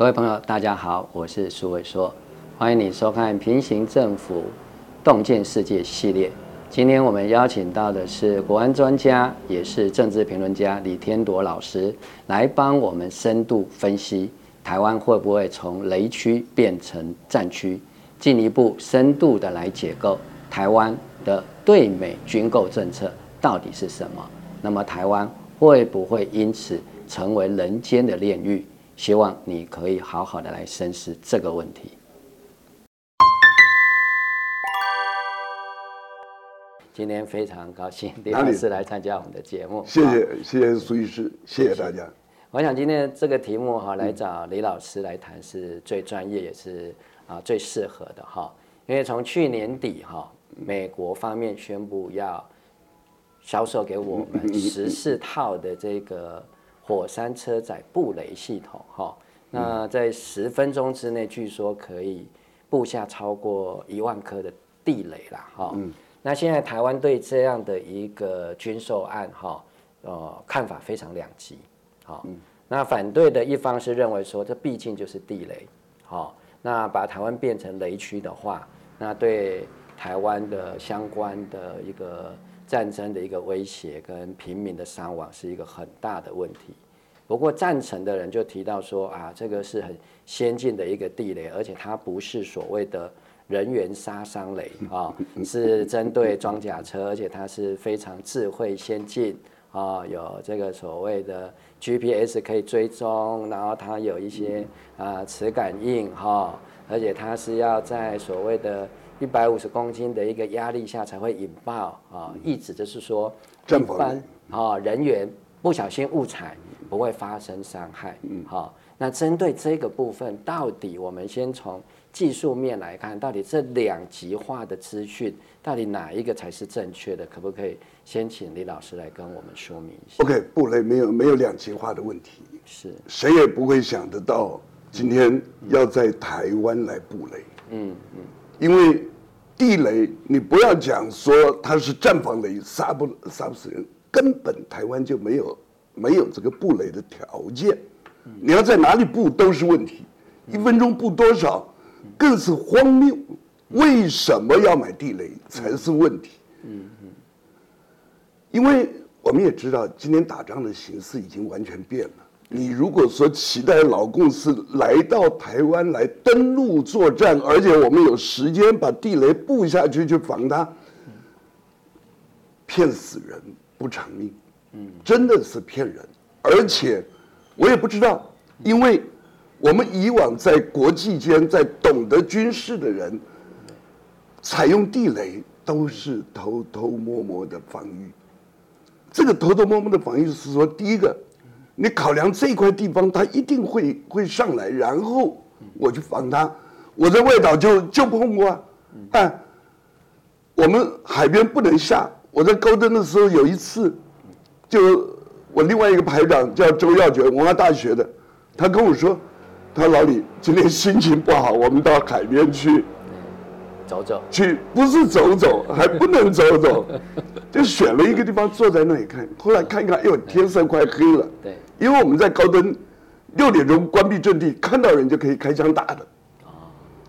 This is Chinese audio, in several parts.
各位朋友，大家好，我是苏伟说，欢迎你收看《平行政府洞见世界》系列。今天我们邀请到的是国安专家，也是政治评论家李天铎老师，来帮我们深度分析台湾会不会从雷区变成战区，进一步深度的来解构台湾的对美军购政策到底是什么。那么台湾会不会因此成为人间的炼狱？希望你可以好好的来深思这个问题。今天非常高兴李老师来参加我们的节目，谢谢谢谢苏医师，谢谢大家。我想今天这个题目哈，来找李老师来谈是最专业也是啊最适合的哈，因为从去年底哈，美国方面宣布要销售给我们 十四套的这个。火山车载布雷系统，哈，那在十分钟之内，据说可以布下超过一万颗的地雷啦，哈。那现在台湾对这样的一个军售案，哈，呃，看法非常两极，好。那反对的一方是认为说，这毕竟就是地雷，好。那把台湾变成雷区的话，那对台湾的相关的一个。战争的一个威胁跟平民的伤亡是一个很大的问题。不过赞成的人就提到说啊，这个是很先进的一个地雷，而且它不是所谓的人员杀伤雷啊，是针对装甲车，而且它是非常智慧先进啊，有这个所谓的 GPS 可以追踪，然后它有一些啊磁感应哈，而且它是要在所谓的。一百五十公斤的一个压力下才会引爆啊！意指就是说，一般啊人员不小心误踩不会发生伤害。嗯，好，那针对这个部分，到底我们先从技术面来看，到底这两极化的资讯，到底哪一个才是正确的？可不可以先请李老师来跟我们说明一下？OK，布雷没有没有两极化的问题，是谁也不会想得到今天要在台湾来布雷。嗯嗯，因为。地雷，你不要讲说它是战防雷，杀不杀不死人，根本台湾就没有没有这个布雷的条件。你要在哪里布都是问题，一分钟布多少更是荒谬。为什么要买地雷才是问题？嗯嗯，因为我们也知道，今天打仗的形势已经完全变了。你如果说期待老共是来到台湾来登陆作战，而且我们有时间把地雷布下去去防他，骗死人不偿命，嗯，真的是骗人。而且我也不知道，因为我们以往在国际间在懂得军事的人，采用地雷都是偷偷摸摸的防御。这个偷偷摸摸的防御是说，第一个。你考量这块地方，它一定会会上来，然后我去防它。我在外岛就就碰过，但我们海边不能下。我在高登的时候有一次，就我另外一个排长叫周耀觉，文化大学的，他跟我说，他老李今天心情不好，我们到海边去。走走去不是走走，还不能走走，就选了一个地方坐在那里看。后来看一看，哎呦，天色快黑了。对，因为我们在高登，六点钟关闭阵地，看到人就可以开枪打的。哦，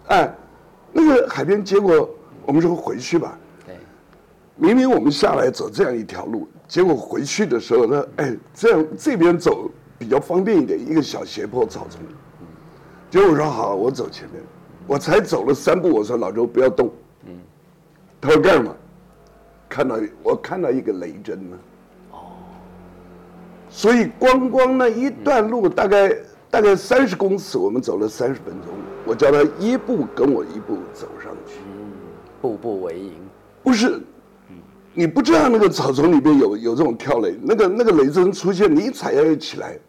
哎，那个海边，结果我们说回去吧。对，明明我们下来走这样一条路，结果回去的时候呢，哎，这样这边走比较方便一点，一个小斜坡草丛。结果我说好，我走前面。我才走了三步，我说老周不要动。嗯，他说干什么？看到我看到一个雷针呢。哦。所以光光那一段路，大概大概三十公尺，我们走了三十分钟。我叫他一步跟我一步走上去。嗯，步步为营。不是，你不知道那个草丛里边有有这种跳雷，那个那个雷针出现，你一踩下去起来，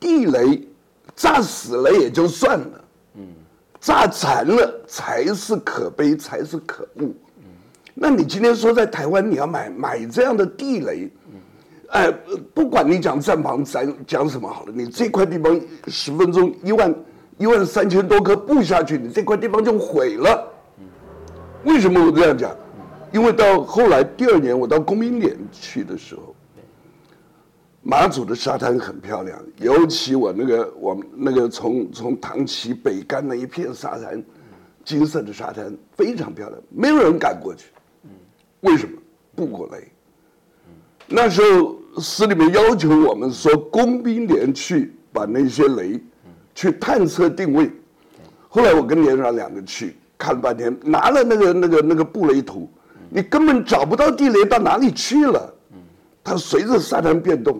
地雷炸死了也就算了。炸残了才是可悲，才是可恶。那你今天说在台湾你要买买这样的地雷，哎，不管你讲战防咱讲什么好了，你这块地方十分钟一万一万三千多颗布下去，你这块地方就毁了。为什么我这样讲？因为到后来第二年我到公民连去的时候，马祖的沙滩很漂亮，尤其我那个我那个从从唐崎北干那一片沙滩，金色的沙滩非常漂亮，没有人敢过去。为什么？不过雷。那时候司里面要求我们说，工兵连去把那些雷去探测定位。后来我跟连长两个去看了半天，拿了那个那个那个布雷图，你根本找不到地雷到哪里去了。它随着沙滩变动。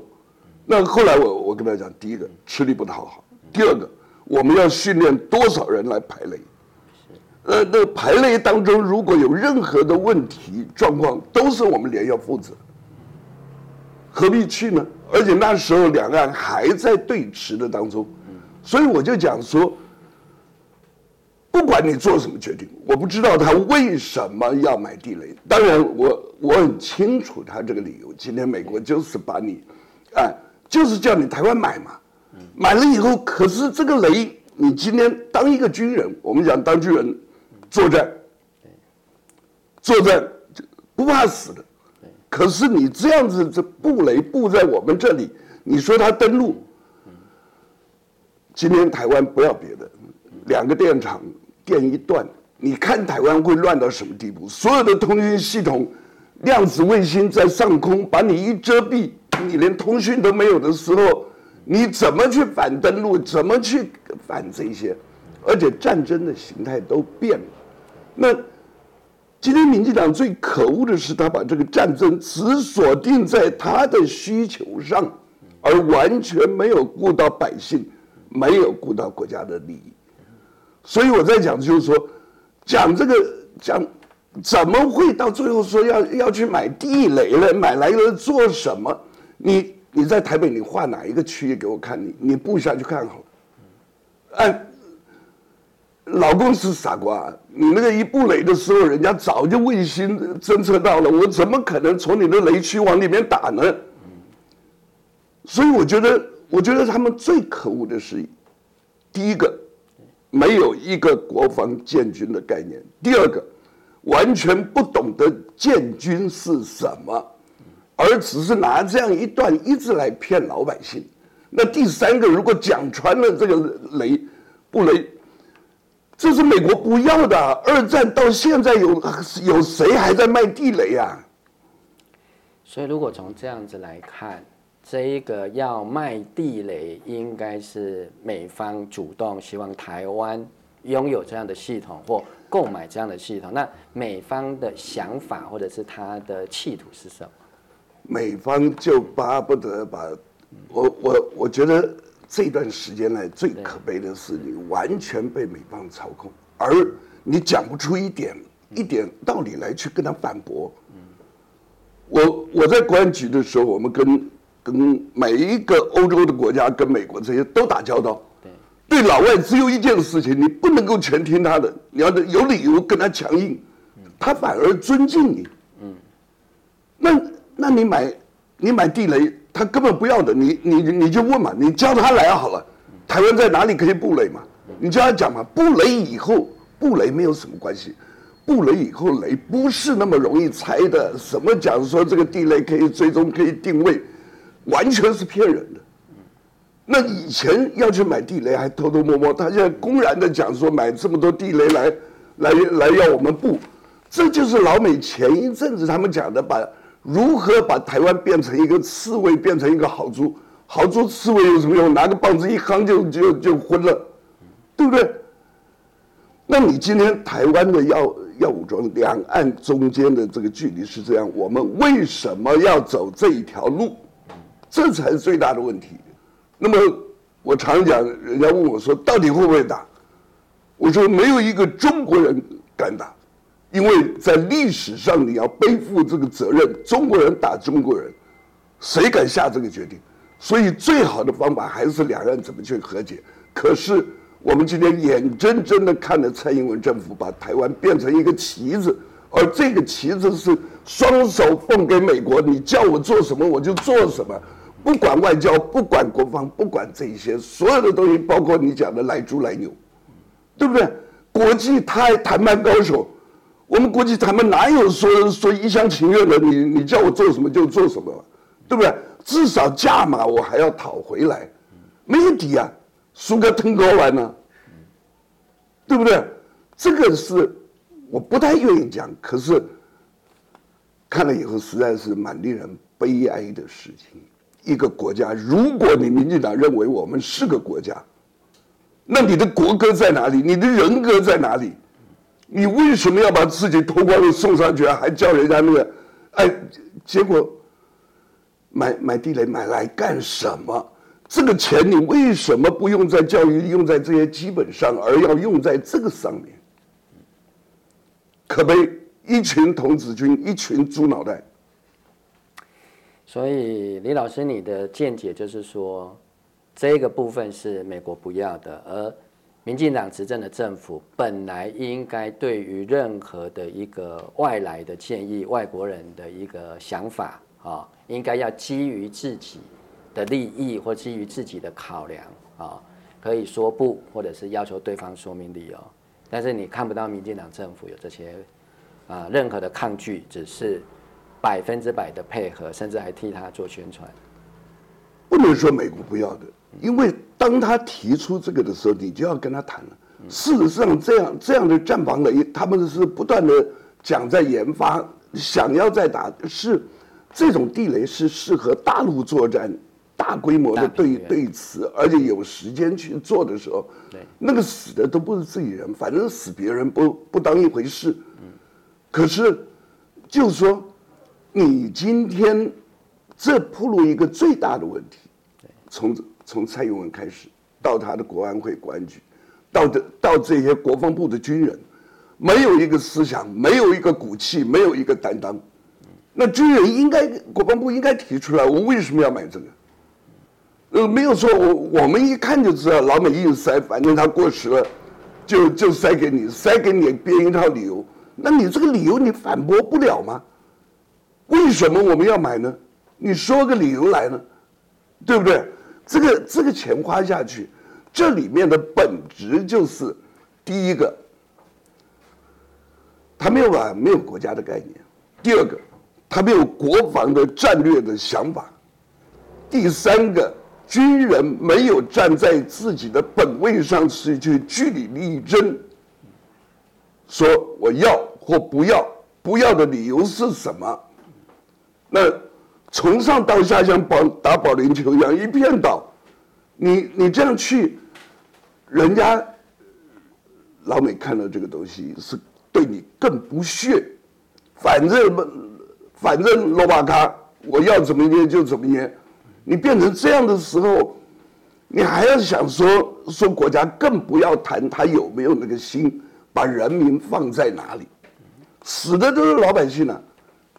那后来我我跟他讲，第一个吃力不讨好，第二个我们要训练多少人来排雷。呃，那排雷当中如果有任何的问题状况，都是我们连要负责。何必去呢？而且那时候两岸还在对峙的当中，所以我就讲说，不管你做什么决定，我不知道他为什么要买地雷。当然，我我很清楚他这个理由。今天美国就是把你，哎，就是叫你台湾买嘛，买了以后，可是这个雷，你今天当一个军人，我们讲当军人作战，作战不怕死的。可是你这样子，这布雷布在我们这里，你说他登陆，今天台湾不要别的，两个电厂电一断，你看台湾会乱到什么地步？所有的通讯系统，量子卫星在上空把你一遮蔽，你连通讯都没有的时候，你怎么去反登陆？怎么去反这些？而且战争的形态都变了，那。今天民进党最可恶的是，他把这个战争只锁定在他的需求上，而完全没有顾到百姓，没有顾到国家的利益。所以我在讲，就是说，讲这个讲，怎么会到最后说要要去买地雷了？买来了做什么？你你在台北，你画哪一个区域给我看？你你布下去看好了，按。老公是傻瓜，你那个一布雷的时候，人家早就卫星侦测到了，我怎么可能从你的雷区往里面打呢？所以我觉得，我觉得他们最可恶的是，第一个，没有一个国防建军的概念；第二个，完全不懂得建军是什么，而只是拿这样一段一直来骗老百姓。那第三个，如果讲穿了这个雷布雷。这是美国不要的。二战到现在有有谁还在卖地雷啊？所以如果从这样子来看，这一个要卖地雷，应该是美方主动希望台湾拥有这样的系统或购买这样的系统。那美方的想法或者是他的企图是什么？美方就巴不得把，我我我觉得。这段时间来最可悲的是，你完全被美方操控，而你讲不出一点一点道理来去跟他反驳。我我在国安局的时候，我们跟跟每一个欧洲的国家，跟美国这些都打交道。对老外只有一件事情，你不能够全听他的，你要有理由跟他强硬，他反而尊敬你。嗯，那那你买你买地雷？他根本不要的，你你你就问嘛，你叫他来好了。台湾在哪里可以布雷嘛？你叫他讲嘛。布雷以后，布雷没有什么关系。布雷以后，雷不是那么容易拆的。什么讲说这个地雷可以追踪、可以定位，完全是骗人的。那以前要去买地雷还偷偷摸摸，他现在公然的讲说买这么多地雷来来来要我们布，这就是老美前一阵子他们讲的把。如何把台湾变成一个刺猬，变成一个豪猪？豪猪刺猬有什么用？拿个棒子一夯就就就昏了，对不对？那你今天台湾的要要武装，两岸中间的这个距离是这样，我们为什么要走这一条路？这才是最大的问题。那么我常讲，人家问我说，到底会不会打？我说没有一个中国人敢打。因为在历史上你要背负这个责任，中国人打中国人，谁敢下这个决定？所以最好的方法还是两岸怎么去和解。可是我们今天眼睁睁的看着蔡英文政府把台湾变成一个旗子，而这个旗子是双手奉给美国，你叫我做什么我就做什么，不管外交，不管国防，不管这些所有的东西，包括你讲的来猪来牛，对不对？国际太谈判高手。我们国际谈判哪有说说一厢情愿的？你你叫我做什么就做什么，对不对？至少价码我还要讨回来，没有底啊，输个腾高完呢，对不对？这个是我不太愿意讲，可是看了以后实在是蛮令人悲哀的事情。一个国家，如果你民进党认为我们是个国家，那你的国歌在哪里？你的人格在哪里？你为什么要把自己脱光了送上去，还叫人家那个？哎，结果买买地雷买来干什么？这个钱你为什么不用在教育、用在这些基本上，而要用在这个上面？可悲！一群童子军，一群猪脑袋。所以李老师，你的见解就是说，这个部分是美国不要的，而民进党执政的政府本来应该对于任何的一个外来的建议、外国人的一个想法啊，应该要基于自己的利益或基于自己的考量啊，可以说不，或者是要求对方说明理由。但是你看不到民进党政府有这些啊任何的抗拒，只是。百分之百的配合，甚至还替他做宣传。不能说美国不要的，因为当他提出这个的时候，你就要跟他谈了。事实上，这样这样的战防雷，他们是不断的讲在研发，想要再打，是这种地雷是适合大陆作战、大规模的对对峙，而且有时间去做的时候，那个死的都不是自己人，反正死别人不不当一回事。嗯可是就是说。你今天这铺路一个最大的问题，从从蔡英文开始，到他的国安会国安局，到的到这些国防部的军人，没有一个思想，没有一个骨气，没有一个担当。那军人应该国防部应该提出来，我为什么要买这个？呃，没有说我我们一看就知道老美硬塞，反正他过时了，就就塞给你，塞给你编一套理由。那你这个理由你反驳不了吗？为什么我们要买呢？你说个理由来呢，对不对？这个这个钱花下去，这里面的本质就是，第一个，他没有把没有国家的概念；第二个，他没有国防的战略的想法；第三个，军人没有站在自己的本位上去去据理力争，说我要或不要，不要的理由是什么？那从上到下像保打保龄球一样一片倒，你你这样去，人家老美看到这个东西是对你更不屑，反正反正罗巴卡我要怎么捏就怎么捏，你变成这样的时候，你还要想说说国家更不要谈他有没有那个心把人民放在哪里，死的都是老百姓啊。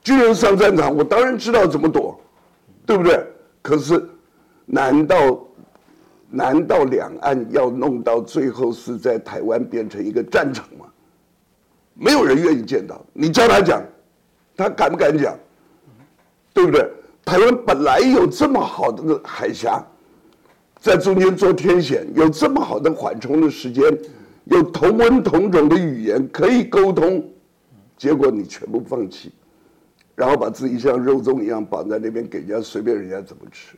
军人上战场，我当然知道怎么躲，对不对？可是，难道难道两岸要弄到最后是在台湾变成一个战场吗？没有人愿意见到。你叫他讲，他敢不敢讲？对不对？台湾本来有这么好的海峡，在中间做天险，有这么好的缓冲的时间，有同文同种的语言可以沟通，结果你全部放弃。然后把自己像肉粽一样绑在那边，给人家随便人家怎么吃。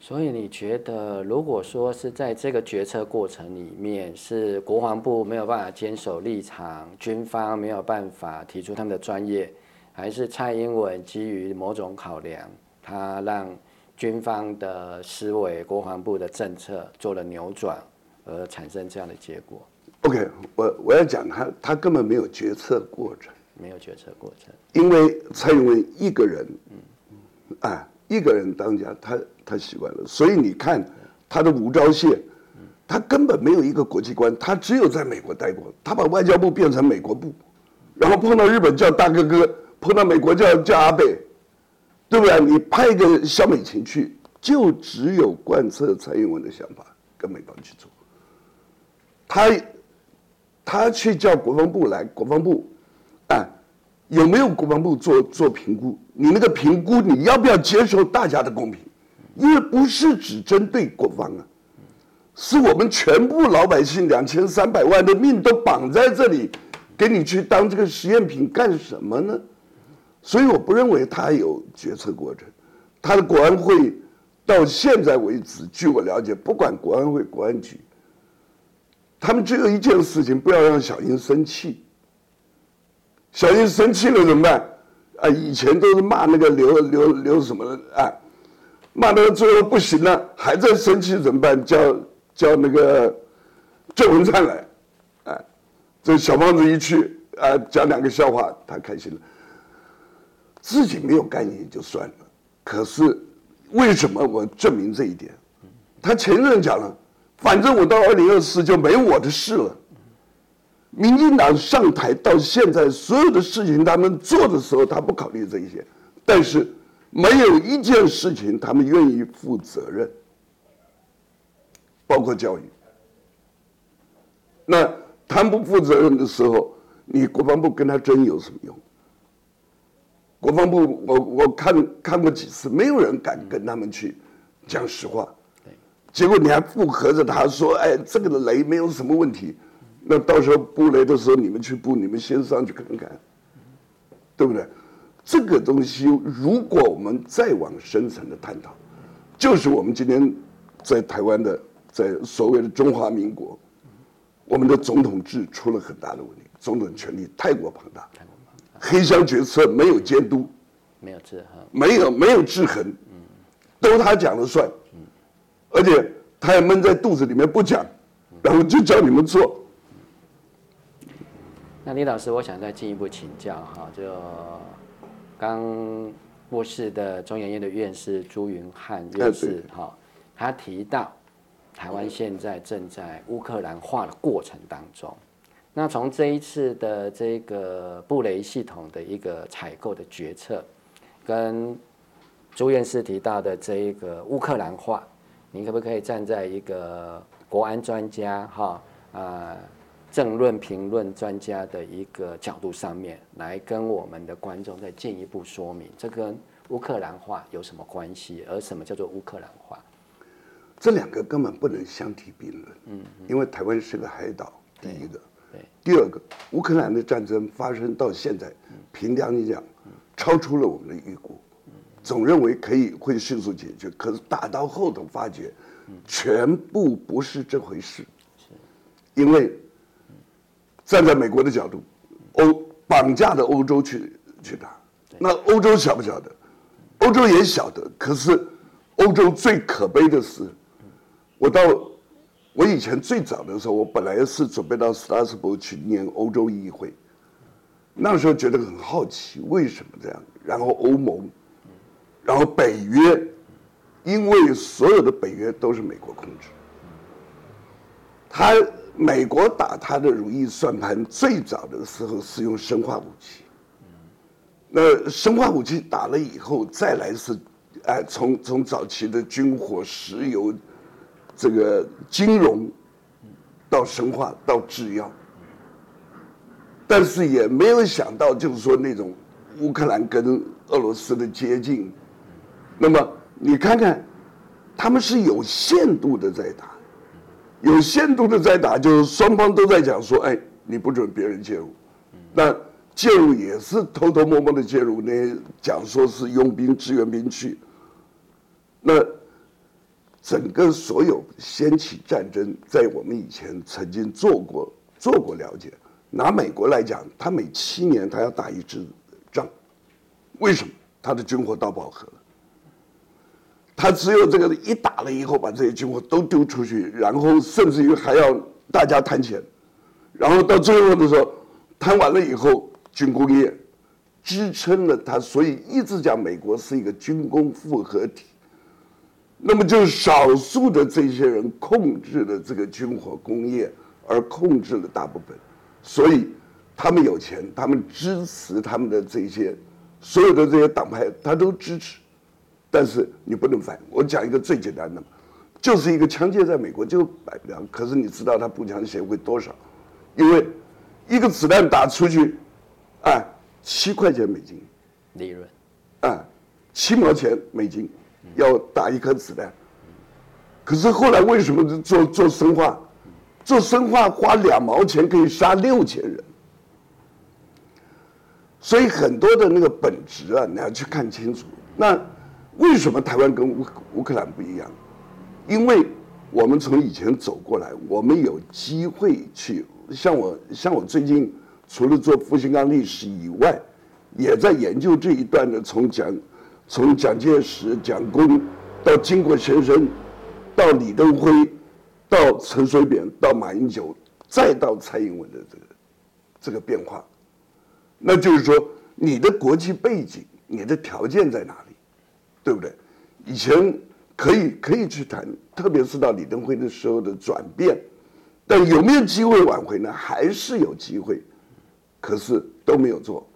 所以你觉得，如果说是在这个决策过程里面，是国防部没有办法坚守立场，军方没有办法提出他们的专业，还是蔡英文基于某种考量，他让军方的思维、国防部的政策做了扭转，而产生这样的结果？OK，我我要讲他，他根本没有决策过程。没有决策过程，因为蔡英文一个人，嗯，啊，一个人当家，他他习惯了，所以你看他的吴钊燮，他根本没有一个国际观，他只有在美国待过，他把外交部变成美国部，然后碰到日本叫大哥哥，碰到美国叫叫阿贝，对不对？你派一个小美琴去，就只有贯彻蔡英文的想法，跟美方去做。他他去叫国防部来，国防部。有没有国防部做做评估？你那个评估，你要不要接受大家的公平？因为不是只针对国防啊，是我们全部老百姓两千三百万的命都绑在这里，给你去当这个实验品干什么呢？所以我不认为他有决策过程。他的国安会到现在为止，据我了解，不管国安会、国安局，他们只有一件事情：不要让小英生气。小英生气了怎么办？啊，以前都是骂那个刘刘刘什么的啊，骂到最后不行了，还在生气怎么办？叫叫那个郑文灿来，啊，这小胖子一去啊，讲两个笑话，他开心了。自己没有概念就算了，可是为什么我证明这一点？他前任讲了，反正我到二零二四就没我的事了。民进党上台到现在，所有的事情他们做的时候，他不考虑这些，但是没有一件事情他们愿意负责任，包括教育。那他不负责任的时候，你国防部跟他争有什么用？国防部，我我看看过几次，没有人敢跟他们去讲实话。结果你还附和着他说：“哎，这个的雷没有什么问题。”那到时候布雷的时候，你们去布，你们先上去看看，对不对？这个东西，如果我们再往深层的探讨，就是我们今天在台湾的，在所谓的中华民国，我们的总统制出了很大的问题，总统权力太过庞大，黑箱决策没有监督，没有制衡，没有没有制衡，都他讲了算，而且他也闷在肚子里面不讲，然后就叫你们做。那李老师，我想再进一步请教哈，就刚过世的中研院的院士朱云汉院士哈，他提到台湾现在正在乌克兰化的过程当中。那从这一次的这个布雷系统的一个采购的决策，跟朱院士提到的这一个乌克兰化，您可不可以站在一个国安专家哈啊？政论评论专家的一个角度上面来跟我们的观众再进一步说明，这跟乌克兰化有什么关系？而什么叫做乌克兰化？这两个根本不能相提并论。嗯，因为台湾是个海岛，第一个。对。第二个，乌克兰的战争发生到现在，凭良心讲，超出了我们的预估。总认为可以会迅速解决，可是打到后头发觉，全部不是这回事。是。因为。站在美国的角度，欧绑架的欧洲去去打，那欧洲晓不晓得？欧洲也晓得。可是，欧洲最可悲的是，我到我以前最早的时候，我本来是准备到斯拉斯堡去念欧洲议会，那时候觉得很好奇，为什么这样？然后欧盟，然后北约，因为所有的北约都是美国控制，他。美国打他的如意算盘，最早的时候是用生化武器。那生化武器打了以后，再来是，哎，从从早期的军火、石油，这个金融，到生化，到制药。但是也没有想到，就是说那种乌克兰跟俄罗斯的接近，那么你看看，他们是有限度的在打。有限度的在打，就是双方都在讲说：“哎，你不准别人介入。”那介入也是偷偷摸摸的介入，那讲说是佣兵支援兵去。那整个所有掀起战争，在我们以前曾经做过做过了解。拿美国来讲，他每七年他要打一次仗，为什么？他的军火到饱和了。他只有这个一打了以后，把这些军火都丢出去，然后甚至于还要大家谈钱，然后到最后的时候，谈完了以后，军工业支撑了他，所以一直讲美国是一个军工复合体。那么就少数的这些人控制了这个军火工业，而控制了大部分，所以他们有钱，他们支持他们的这些所有的这些党派，他都支持。但是你不能反。我讲一个最简单的，就是一个枪械在美国就摆不了。可是你知道它步枪协会多少？因为一个子弹打出去，啊，七块钱美金，利润，啊，七毛钱美金要打一颗子弹。可是后来为什么做做生化？做生化花两毛钱可以杀六千人。所以很多的那个本质啊，你要去看清楚。那为什么台湾跟乌乌克兰不一样？因为我们从以前走过来，我们有机会去像我像我最近除了做复兴岗历史以外，也在研究这一段的从蒋从蒋介石、蒋公到金国先生，到李登辉，到陈水扁，到马英九，再到蔡英文的这个这个变化，那就是说你的国际背景、你的条件在哪里，对不对？以前。可以可以去谈，特别是到李登辉的时候的转变，但有没有机会挽回呢？还是有机会，可是都没有做。